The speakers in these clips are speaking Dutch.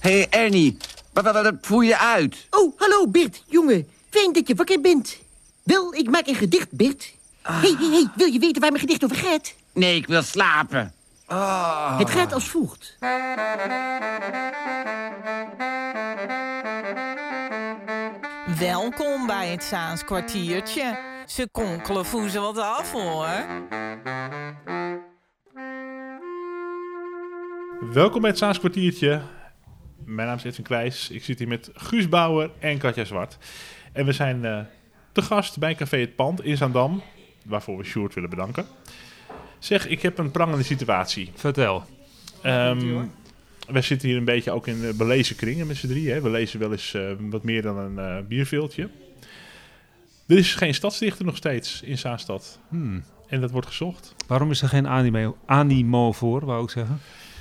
Hé, hey, Ernie, wat, wat, wat voer je uit? Oh, hallo Bert, jongen. Fijn dat je wakker bent. Wel, ik maak een gedicht, Bert. Hé, hey, hey, hey, wil je weten waar mijn gedicht over gaat? Nee, ik wil slapen. Oh. Het gaat als volgt. Welkom bij het Saans kwartiertje. Ze konkelen voezen wat af hoor. Welkom bij het Saans kwartiertje. Mijn naam is Edwin Kleijs. Ik zit hier met Guus Bauer en Katja Zwart. En we zijn uh, te gast bij Café Het Pand in Zaandam. Waarvoor we Sjoerd willen bedanken. Zeg, ik heb een prangende situatie. Vertel. Um, we zitten hier een beetje ook in belezen kringen met z'n drieën. We lezen wel eens uh, wat meer dan een uh, bierveeltje. Er is geen stadsdichter nog steeds in Zaanstad. Hmm. En dat wordt gezocht. Waarom is er geen animo, animo voor, wou ik zeggen?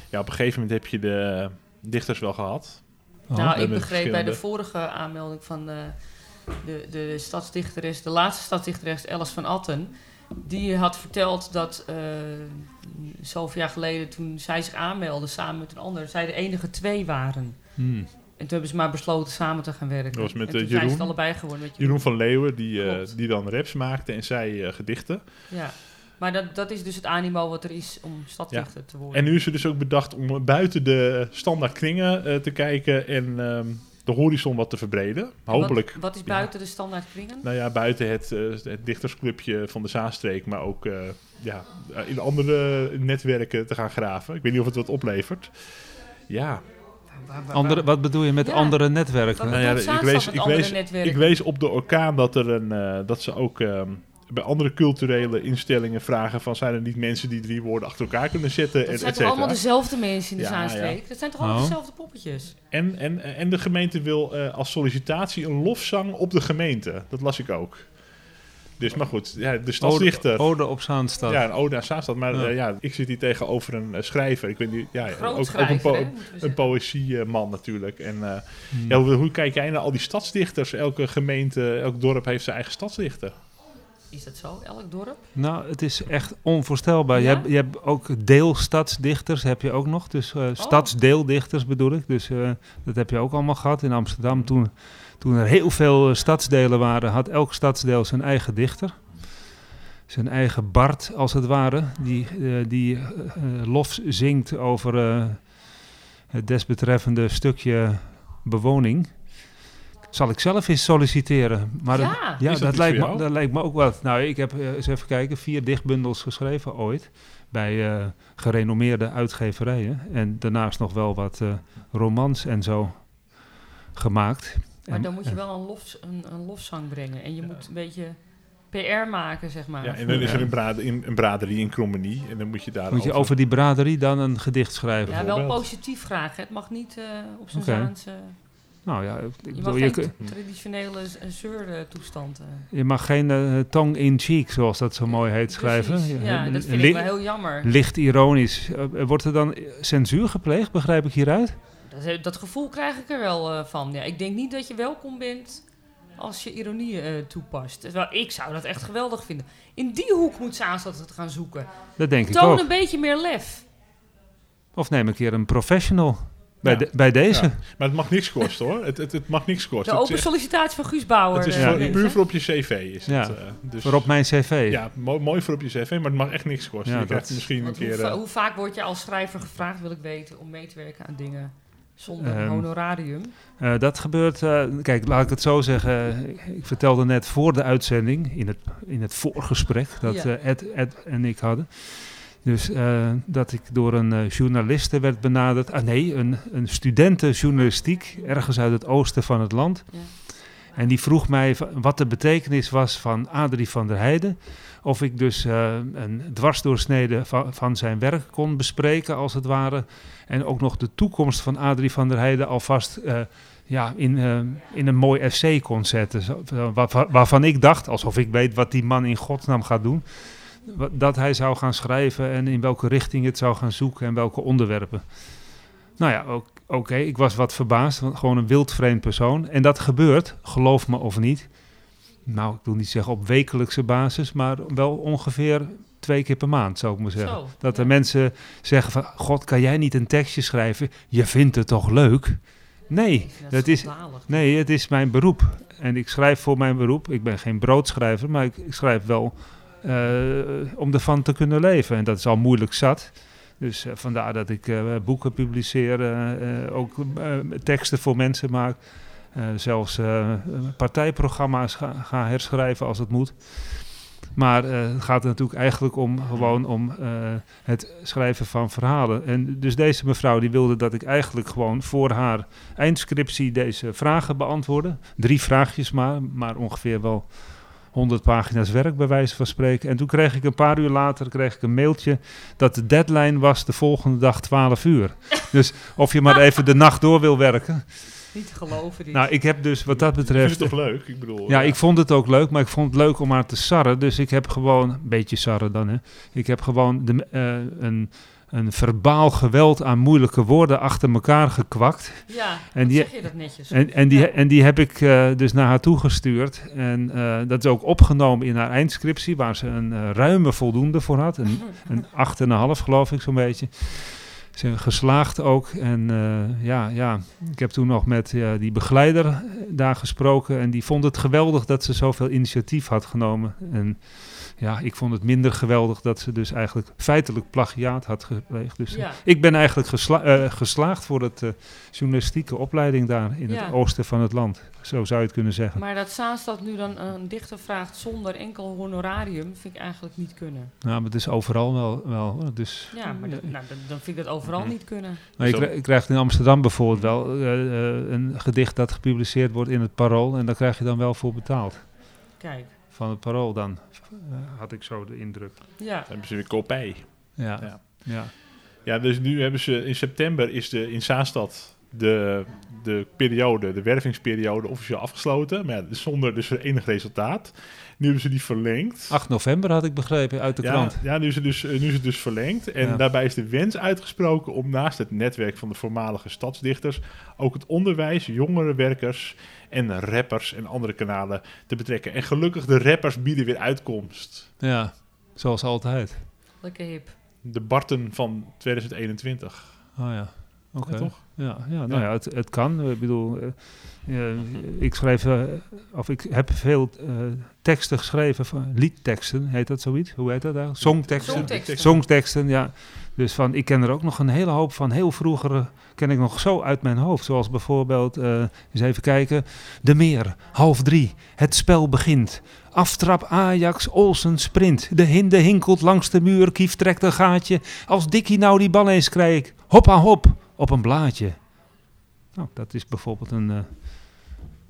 Ja, op een gegeven moment heb je de dichters wel gehad. Oh. Nou, ik begreep bij de vorige aanmelding van de, de, de stadsdichteres, de laatste stadsdichteres Alice van Atten die had verteld dat uh, zoveel jaar geleden, toen zij zich aanmeldde samen met een ander, zij de enige twee waren. Hmm. En toen hebben ze maar besloten samen te gaan werken. Dat was met en toen Jeroen, zijn ze allebei geworden. Met Jeroen. Jeroen van Leeuwen, die, uh, die dan raps maakte en zij gedichten. Ja. Maar dat, dat is dus het animo wat er is om stadsdichter ja. te worden. En nu is er dus ook bedacht om buiten de standaard kringen te kijken en um, de horizon wat te verbreden. Hopelijk. Wat, wat is buiten ja. de standaard kringen? Nou ja, buiten het, uh, het dichtersclubje van de Zaanstreek, maar ook uh, ja, in andere netwerken te gaan graven. Ik weet niet of het wat oplevert. Ja. Andere, wat bedoel je met ja. andere netwerken? Nou ja, ik, wees, ik, wees, ik wees op de orkaan dat, er een, uh, dat ze ook... Um, bij andere culturele instellingen vragen van... zijn er niet mensen die drie woorden achter elkaar kunnen zetten? Dat en, zijn toch allemaal dezelfde mensen in de ja, Zaanstreek? Ja. Dat zijn toch allemaal oh. dezelfde poppetjes? En, en, en de gemeente wil uh, als sollicitatie een lofzang op de gemeente. Dat las ik ook. Dus, maar goed, ja, de stadsdichter... Ode, ode op Zaanstad. Ja, een ode aan Zaanstad. Maar ja. Uh, ja, ik zit hier tegenover een uh, schrijver. Ik weet niet, ja, ook, ook, een, po hè, een poëzieman natuurlijk. En hmm. ja, hoe, hoe, kijk jij naar al die stadsdichters? Elke gemeente, elk dorp heeft zijn eigen stadsdichter. Is dat zo, elk dorp? Nou, het is echt onvoorstelbaar. Ja? Je, hebt, je hebt ook deelstadsdichters, heb je ook nog. Dus uh, oh. stadsdeeldichters bedoel ik. Dus uh, dat heb je ook allemaal gehad in Amsterdam. Toen, toen er heel veel uh, stadsdelen waren, had elk stadsdeel zijn eigen dichter. Zijn eigen Bart, als het ware. Die, die lof zingt over het desbetreffende stukje bewoning zal ik zelf eens solliciteren. Maar ja, dat, ja, dat, dat lijkt me, dat lijkt me ook wel. Nou, ik heb uh, eens even kijken, vier dichtbundels geschreven ooit. Bij uh, gerenommeerde uitgeverijen. En daarnaast nog wel wat uh, romans en zo gemaakt. Maar en, dan moet je wel een, lof, een, een lofzang brengen. En je ja. moet een beetje PR maken, zeg maar. Ja, en dan is er een, brader, een braderie in Krommenie. En dan moet je daar Moet je over... die braderie dan een gedicht schrijven? Ja, wel positief graag. Hè. Het mag niet op zijn okay. Zaanse... Nou ja, ik je bedoel, mag je, geen traditionele zeurtoestand. Je mag geen uh, tong in cheek, zoals dat zo mooi heet, schrijven. Precies. Ja, dat vind ik wel heel jammer. Licht ironisch. Uh, wordt er dan censuur gepleegd, begrijp ik hieruit? Dat, dat gevoel krijg ik er wel uh, van. Ja, ik denk niet dat je welkom bent als je ironie toepast. Terwijl ik zou dat echt geweldig vinden. In die hoek moet Zaanstad het gaan zoeken. Dat denk Toon ik ook. Toon een beetje meer lef. Of neem een keer een professional. Bij, ja. de, bij deze. Ja. Maar het mag niks kosten hoor. Het, het, het mag niks kosten. De open sollicitatie van Guus Bauer. Het is voor, ja. puur voor op je cv. Is ja. het, uh, dus voor op mijn cv. Ja, mooi, mooi voor op je cv, maar het mag echt niks kosten. Ja, je krijgt misschien een keer... Hoe, uh, hoe, vaak word je als schrijver gevraagd, wil ik weten, om mee te werken aan dingen zonder um, honorarium? Uh, dat gebeurt... kijk, laat ik het zo zeggen. Ik, ik, vertelde net voor de uitzending, in het, in het voorgesprek, dat Ed, Ed en ik hadden... Dus uh, dat ik door een uh, journaliste werd benaderd. Ah nee, een, een studentenjournalistiek ergens uit het oosten van het land. Ja. En die vroeg mij wat de betekenis was van Adrie van der Heijden. Of ik dus uh, een dwarsdoorsnede van, van zijn werk kon bespreken, als het ware. En ook nog de toekomst van Adrie van der Heijden alvast ja, in, in een mooi essay kon zetten. Zo, waar, waarvan ik dacht, alsof ik weet wat die man in godsnaam gaat doen dat hij zou gaan schrijven en in welke richting het zou gaan zoeken en welke onderwerpen. Nou ja, oké, okay, ik was wat verbaasd, gewoon een wildvreemd persoon. En dat gebeurt, geloof me of niet, nou, ik wil niet zeggen op wekelijkse basis, maar wel ongeveer twee keer per maand, zou ik maar zeggen. Zo, dat ja. er mensen zeggen van, god, kan jij niet een tekstje schrijven? Je vindt het toch leuk? Nee, dat is, nee, het is mijn beroep. En ik schrijf voor mijn beroep. Ik ben geen broodschrijver, maar ik, ik schrijf wel om ervan te kunnen leven. En dat is al moeilijk zat. Dus eh, vandaar dat ik eh, boeken publiceer, eh, eh, ook eh, teksten voor mensen maak. Eh, zelfs eh, partijprogramma's ga, herschrijven als het moet. Maar eh, het gaat natuurlijk eigenlijk om gewoon om eh, het schrijven van verhalen. En dus deze mevrouw die wilde dat ik eigenlijk gewoon voor haar eindscriptie deze vragen beantwoordde. Drie vraagjes maar, maar ongeveer wel 100 pagina's werk bij wijze van spreken. En toen kreeg ik een paar uur later kreeg ik een mailtje dat de deadline was de volgende dag 12 uur. dus of je maar even de nacht door wil werken. Niet te geloven dit. Nou, ik heb dus wat dat betreft... het toch leuk? Ik bedoel, Ja, ik vond het ook leuk, maar ik vond het leuk om haar te sarren. Dus ik heb gewoon, een beetje sarren dan hè. Ik heb gewoon de, eh, een, een verbaal geweld aan moeilijke woorden achter elkaar gekwakt. ja, en die- zeg je dat netjes. En, en, die, Ja. en die heb ik eh, dus naar haar toegestuurd. En eh, dat is ook opgenomen in haar eindscriptie, waar ze een ruime voldoende voor had. Een, een 8,5 geloof ik zo'n beetje. Is geslaagd ook. En eh, ja, ja, ik heb toen nog met die begeleider daar gesproken. En die vond het geweldig dat ze zoveel initiatief had genomen. En ja, ik vond het minder geweldig dat ze dus eigenlijk feitelijk plagiaat had gepleegd. Dus Ja. ik ben eigenlijk gesla- eh, geslaagd voor het eh, journalistieke opleiding daar in Ja. het oosten van het land. Zo zou je het kunnen zeggen. Maar dat Zaanstad nu dan een dichter vraagt zonder enkel honorarium, vind ik eigenlijk niet kunnen. Nou, maar het is overal wel. wel dus, Ja, maar dat- nou, dan, dan vind ik dat overal niet kunnen. maar je, krijgt in Amsterdam bijvoorbeeld wel eh, eh, een gedicht dat gepubliceerd wordt in het Parool. En daar krijg je dan wel voor betaald. Kijk, Van het Parool dan, eh, had ik zo de indruk. ja. Dan hebben ze weer kopij. Ja, Ja. ja. ja. Ja, dus nu hebben ze in september is de, in Zaanstad de, de periode, de wervingsperiode officieel afgesloten. Maar ja, dus zonder dus enig resultaat. Nu hebben ze die verlengd. 8 november had ik begrepen uit de ja, krant. ja, nu is, het dus, eh, nu is het dus verlengd. En Ja. daarbij is de wens uitgesproken om naast het netwerk van de voormalige stadsdichters ook het onderwijs, jongerenwerkers en rappers en andere kanalen te betrekken. En gelukkig, de rappers bieden weer uitkomst. Ja, zoals altijd. Lekker hip. De Barten van 2021. Oh ja, oké. Ja, toch? Ja, ja, nou ja, het, het kan. Ik bedoel, eh, ik schrijf, eh, of ik heb veel eh, teksten geschreven, van, liedteksten, heet dat zoiets? Hoe heet dat eigenlijk? Songteksten. Songteksten. Songteksten, ja. Dus van, ik ken er ook nog een hele hoop van. Heel vroegere ken ik nog zo uit mijn hoofd. Zoals bijvoorbeeld, eens even kijken. De Meer, half drie. Het spel begint. Aftrap Ajax, Olsen sprint. De hinde hinkelt langs de muur, Kief trekt een gaatje. Als Dikkie nou die bal eens krijgt. Hoppa hop, op een blaadje. Nou, dat is bijvoorbeeld een... eh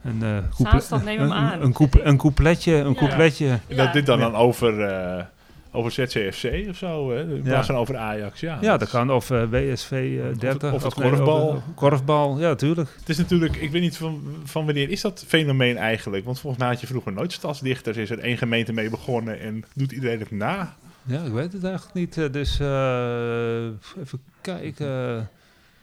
een, eh, Zaanstad, neem hem een- aan. Een, couple- een coupletje, een Ja. coupletje. Ja. dat dit dan, Ja. dan over, eh, over ZCFC of zo, hè? in plaats van over Ajax. Ja, Ja, dat kan. Of eh, WSV eh 30. of het nee, korfbal. of- korfbal, ja, tuurlijk. Het is natuurlijk, ik weet niet van, van wanneer is dat fenomeen eigenlijk? Want volgens mij had je vroeger nooit stadsdichters. Is er één gemeente mee begonnen en doet iedereen het na? Ja, ik weet het eigenlijk niet. Dus eh, even kijken.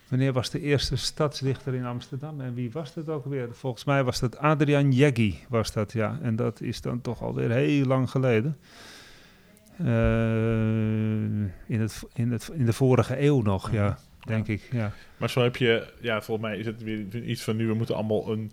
Wanneer was de eerste stadsdichter in Amsterdam? En wie was dat ook weer? Volgens mij was dat Adrian Jeggi, was dat, ja. En dat is dan toch alweer heel lang geleden. Eh, in, het, in, het, in de vorige eeuw nog, ja, denk ik. Ja. Maar zo heb je, ja, volgens mij is het weer iets van nu. We moeten allemaal een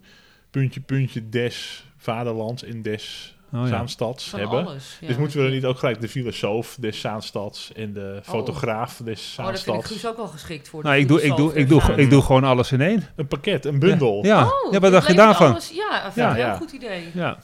puntje, puntje des vaderlands in des Oh, ja. Zaanstads hebben. alles. ja. Dus moeten we er niet ook gelijk de filosoof des Zaanstads en de fotograaf des Oh, daar vind ik Zaanstads... Ook wel geschikt voor. Nou, de ik doe, ik, doe, ik, doe, ik doe gewoon alles in één. Een pakket, een bundel. Ja, Oh, ja wat dacht je daarvan? alles- Ja, vind ik Ja, een heel ja. goed idee. Ja.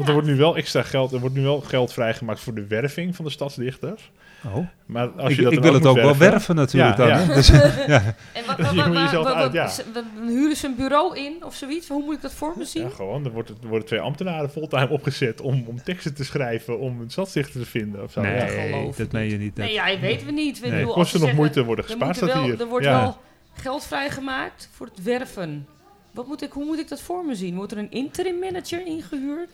Want er wordt nu wel extra geld, er wordt nu wel geld vrijgemaakt voor de werving van de stadsdichters. Oh. Maar als Ik, je dat ik dan wil het ook wel werven natuurlijk Ja, dan. ja. Dus, ja. En wat, wat, huren ze een bureau in of zoiets? Hoe moet ik dat voor me zien? Ja, gewoon. Er, wordt, er worden twee ambtenaren fulltime opgezet om, om teksten te schrijven, om een stadsdichter te vinden of zo. Nee, Ja. geloof dat ik meen je niet. Nee, ja, weten we niet. Ik Nee. bedoel, Kosten ze nog zeggen, moeite worden gespaard, moeten staat wel, hier. er wordt Ja. wel geld vrijgemaakt voor het werven. Wat moet ik, hoe moet ik dat voor me zien? Wordt er een interim manager ingehuurd?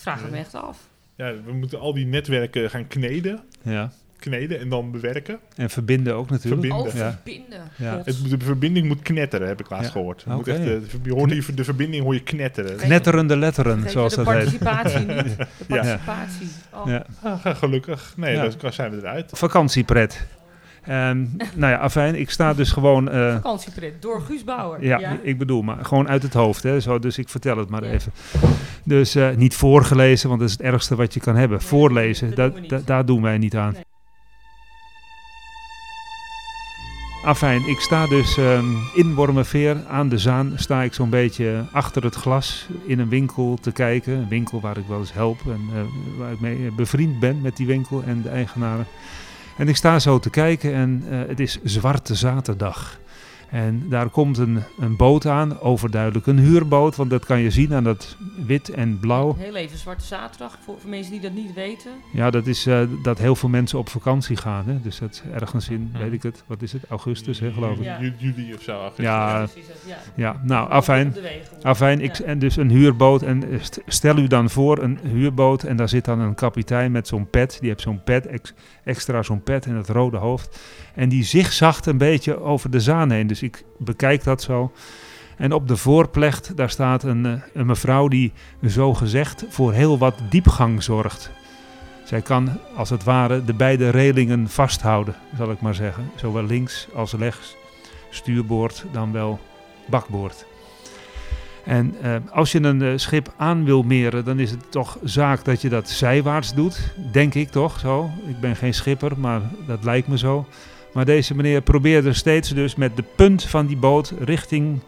Vraag het me echt af. Ja, we moeten al die netwerken gaan kneden. Ja. kneden en dan bewerken. En verbinden ook natuurlijk. Verbinden. Oh, Ja. verbinden. Ja. God. Het, de verbinding moet knetteren, heb ik laatst Ja. gehoord. Moet echt, eh, je hoort die, de verbinding hoor je knetteren. Knetterende letteren, zoals de dat heet. participatie niet. De participatie. Oh. Ja. Ah, gelukkig. Nee, Ja. dan zijn we eruit. Vakantiepret. Ehm, nou ja, afijn, ik sta dus gewoon... eh, Vakantiepret door Guus Bauer. ja, ik bedoel, maar gewoon uit het hoofd. Hè, zo, dus ik vertel het maar Ja. even. Dus eh, niet voorgelezen, want dat is het ergste wat je kan hebben. Nee, Voorlezen, dat doen da- daar doen wij niet aan. Nee. Afijn, ik sta dus ehm, in Wormerveer aan de Zaan. Sta ik zo'n beetje achter het glas in een winkel te kijken. Een winkel waar ik wel eens help en eh, waar ik mee bevriend ben met die winkel en de eigenaren. En ik sta zo te kijken en eh, het is Zwarte Zaterdag. En daar komt een, een boot aan, overduidelijk een huurboot, want dat kan je zien aan dat wit en blauw. Heel even Zwarte Zaterdag, voor, voor mensen die dat niet weten. Ja, dat is eh, dat heel veel mensen op vakantie gaan. Hè? Dus dat is ergens in, Ja. weet ik het, wat is het, augustus hè, geloof ik. Ja. Ju- Juli of zo. augustus. Ja, Precies, dat- ja. Ja, nou, afijn. Afijn, ik, Ja. en dus een huurboot. En eh, st- stel u dan voor een huurboot en daar zit dan een kapitein met zo'n pet. Die heeft zo'n pet, ex- extra zo'n pet en het rode hoofd. En die zigzagt een beetje over de zaan heen. Dus ik bekijk dat zo. En op de voorplecht, daar staat een, eh, een mevrouw die zo gezegd voor heel wat diepgang zorgt. Zij kan, als het ware, de beide relingen vasthouden, zal ik maar zeggen. Zowel links als rechts. Stuurboord dan wel bakboord. En eh, als je een eh, schip aan wil meren, dan is het toch zaak dat je dat zijwaarts doet. Denk ik toch zo. Ik ben geen schipper, maar dat lijkt me zo. Maar deze meneer probeerde steeds dus met de punt van die boot richting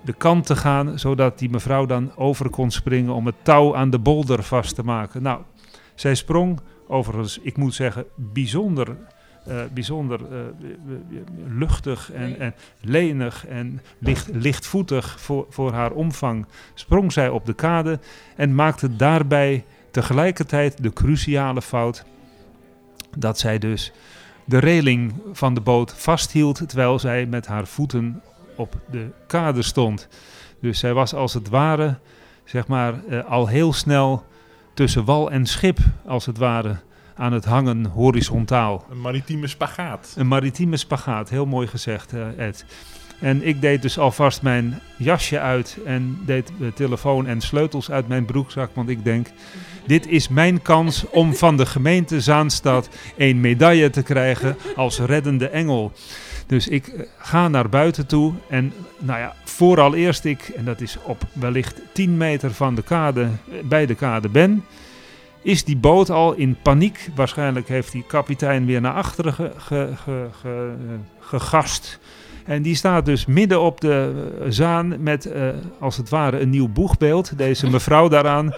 de kant te gaan, zodat die mevrouw dan over kon springen om het touw aan de bolder vast te maken. Nou, zij sprong overigens, ik moet zeggen, bijzonder, eh, bijzonder eh, luchtig en, en lenig en licht, lichtvoetig voor, voor haar omvang. Sprong zij op de kade en maakte daarbij tegelijkertijd de cruciale fout dat zij dus de reling van de boot vasthield terwijl zij met haar voeten op de kade stond. Dus zij was als het ware, zeg maar, eh, al heel snel tussen wal en schip, als het ware, aan het hangen horizontaal. Een maritieme spagaat. Een maritieme spagaat, heel mooi gezegd, eh, Ed. En ik deed dus alvast mijn jasje uit en deed de telefoon en sleutels uit mijn broekzak, want ik denk, dit is mijn kans om van de gemeente Zaanstad een medaille te krijgen als reddende engel. Dus ik eh, ga naar buiten toe en nou ja, vooral eerst ik, en dat is op wellicht 10 meter van de kade, eh, bij de kade ben, is die boot al in paniek. Waarschijnlijk heeft die kapitein weer naar achteren eh, gegast. En die staat dus midden op de eh, zaan met eh, als het ware een nieuw boegbeeld. Deze mevrouw daaraan.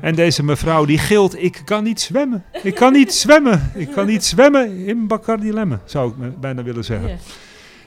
En deze mevrouw die gilt, ik kan niet zwemmen. Ik kan niet zwemmen. Ik kan niet zwemmen in Bacardi Lemmen, zou ik bijna willen zeggen.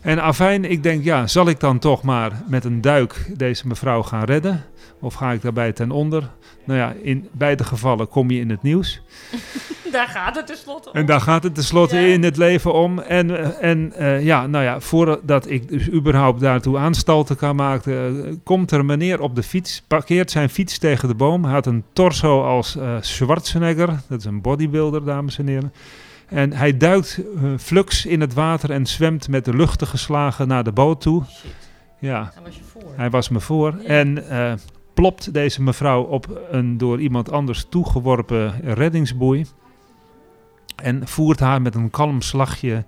En afijn, ik denk, ja, zal ik dan toch maar met een duik deze mevrouw gaan redden? Of ga ik daarbij ten onder? Nou ja, in beide gevallen kom je in het nieuws. Daar gaat het tenslotte om. En daar gaat het tenslotte Ja. in het leven om. En, eh, en eh, ja, nou ja, voordat ik dus überhaupt daartoe aanstalten kan maken, eh, komt er een meneer op de fiets, parkeert zijn fiets tegen de boom. Hij had een torso als Schwarzenegger, dat is een bodybuilder, dames en heren. En hij duikt eh, flux in het water en zwemt met de luchtige slagen naar de boot toe. Shit, Ja, daar was je voor. hij was me voor. Ja. En eh, plopt deze mevrouw op een door iemand anders toegeworpen reddingsboei. En voert haar met een kalm slagje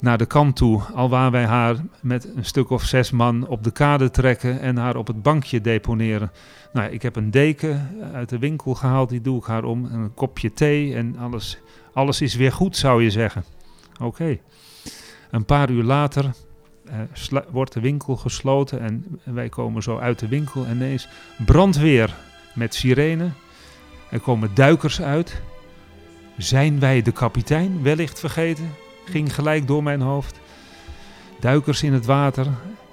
naar de kant toe. Alwaar wij haar met een stuk of zes man op de kade trekken en haar op het bankje deponeren. Nou, ik heb een deken uit de winkel gehaald, die doe ik haar om. En een kopje thee en alles, alles is weer goed, zou je zeggen. Oké. Een paar uur later eh, wordt de winkel gesloten en wij komen zo uit de winkel en ineens brandweer met sirene. Er komen duikers uit. Zijn wij de kapitein wellicht vergeten? Ging gelijk door mijn hoofd. Duikers in het water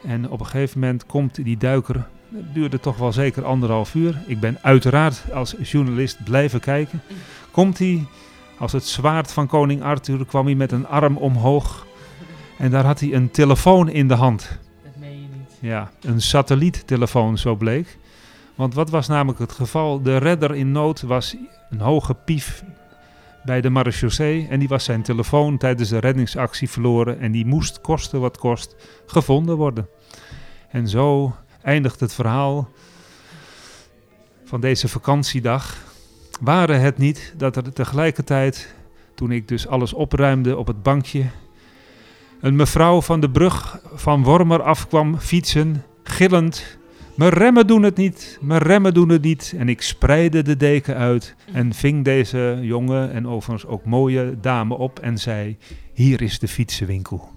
en op een gegeven moment komt die duiker. Het duurde toch wel zeker anderhalf uur. Ik ben uiteraard als journalist blijven kijken. Komt hij als het zwaard van koning Arthur kwam hij met een arm omhoog. En daar had hij een telefoon in de hand. Dat meen je niet. Ja, een satelliettelefoon, zo bleek. Want wat was namelijk het geval? De redder in nood was een hoge pief bij de marechaussee en die was zijn telefoon tijdens de reddingsactie verloren en die moest kosten wat kost gevonden worden. En zo eindigt het verhaal van deze vakantiedag. Waren het niet dat er tegelijkertijd, toen ik dus alles opruimde op het bankje, een mevrouw van de brug van Wormer afkwam fietsen, gillend. Mijn remmen doen het niet, mijn remmen doen het niet. En ik spreidde de deken uit en ving deze jonge en overigens ook mooie dame op en zei: Hier is de fietsenwinkel.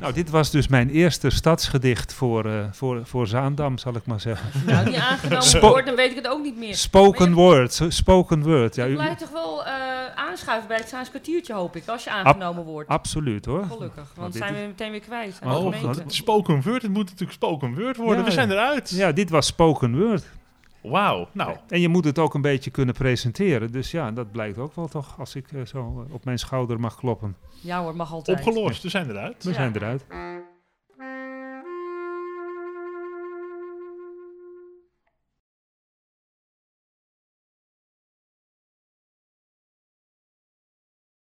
Nou, dit was dus mijn eerste stadsgedicht voor, uh, voor, voor Zaandam, zal ik maar zeggen. Nou, die aangenomen woord, dan weet ik het ook niet meer. Spoken word, spoken word. Ja, u blijft toch wel uh, aanschuiven bij het Zaans kwartiertje, hoop ik, als je aangenomen Ab wordt. Absoluut hoor. Gelukkig, want dan zijn we meteen weer kwijt. Oh, spoken word, het moet natuurlijk spoken word worden. Ja, we zijn eruit. Ja, dit was spoken word. Wauw, nou. En je moet het ook een beetje kunnen presenteren. Dus ja, dat blijkt ook wel toch, als ik uh, zo op mijn schouder mag kloppen. Ja hoor, mag altijd. Opgelost, we zijn eruit. We ja. zijn eruit.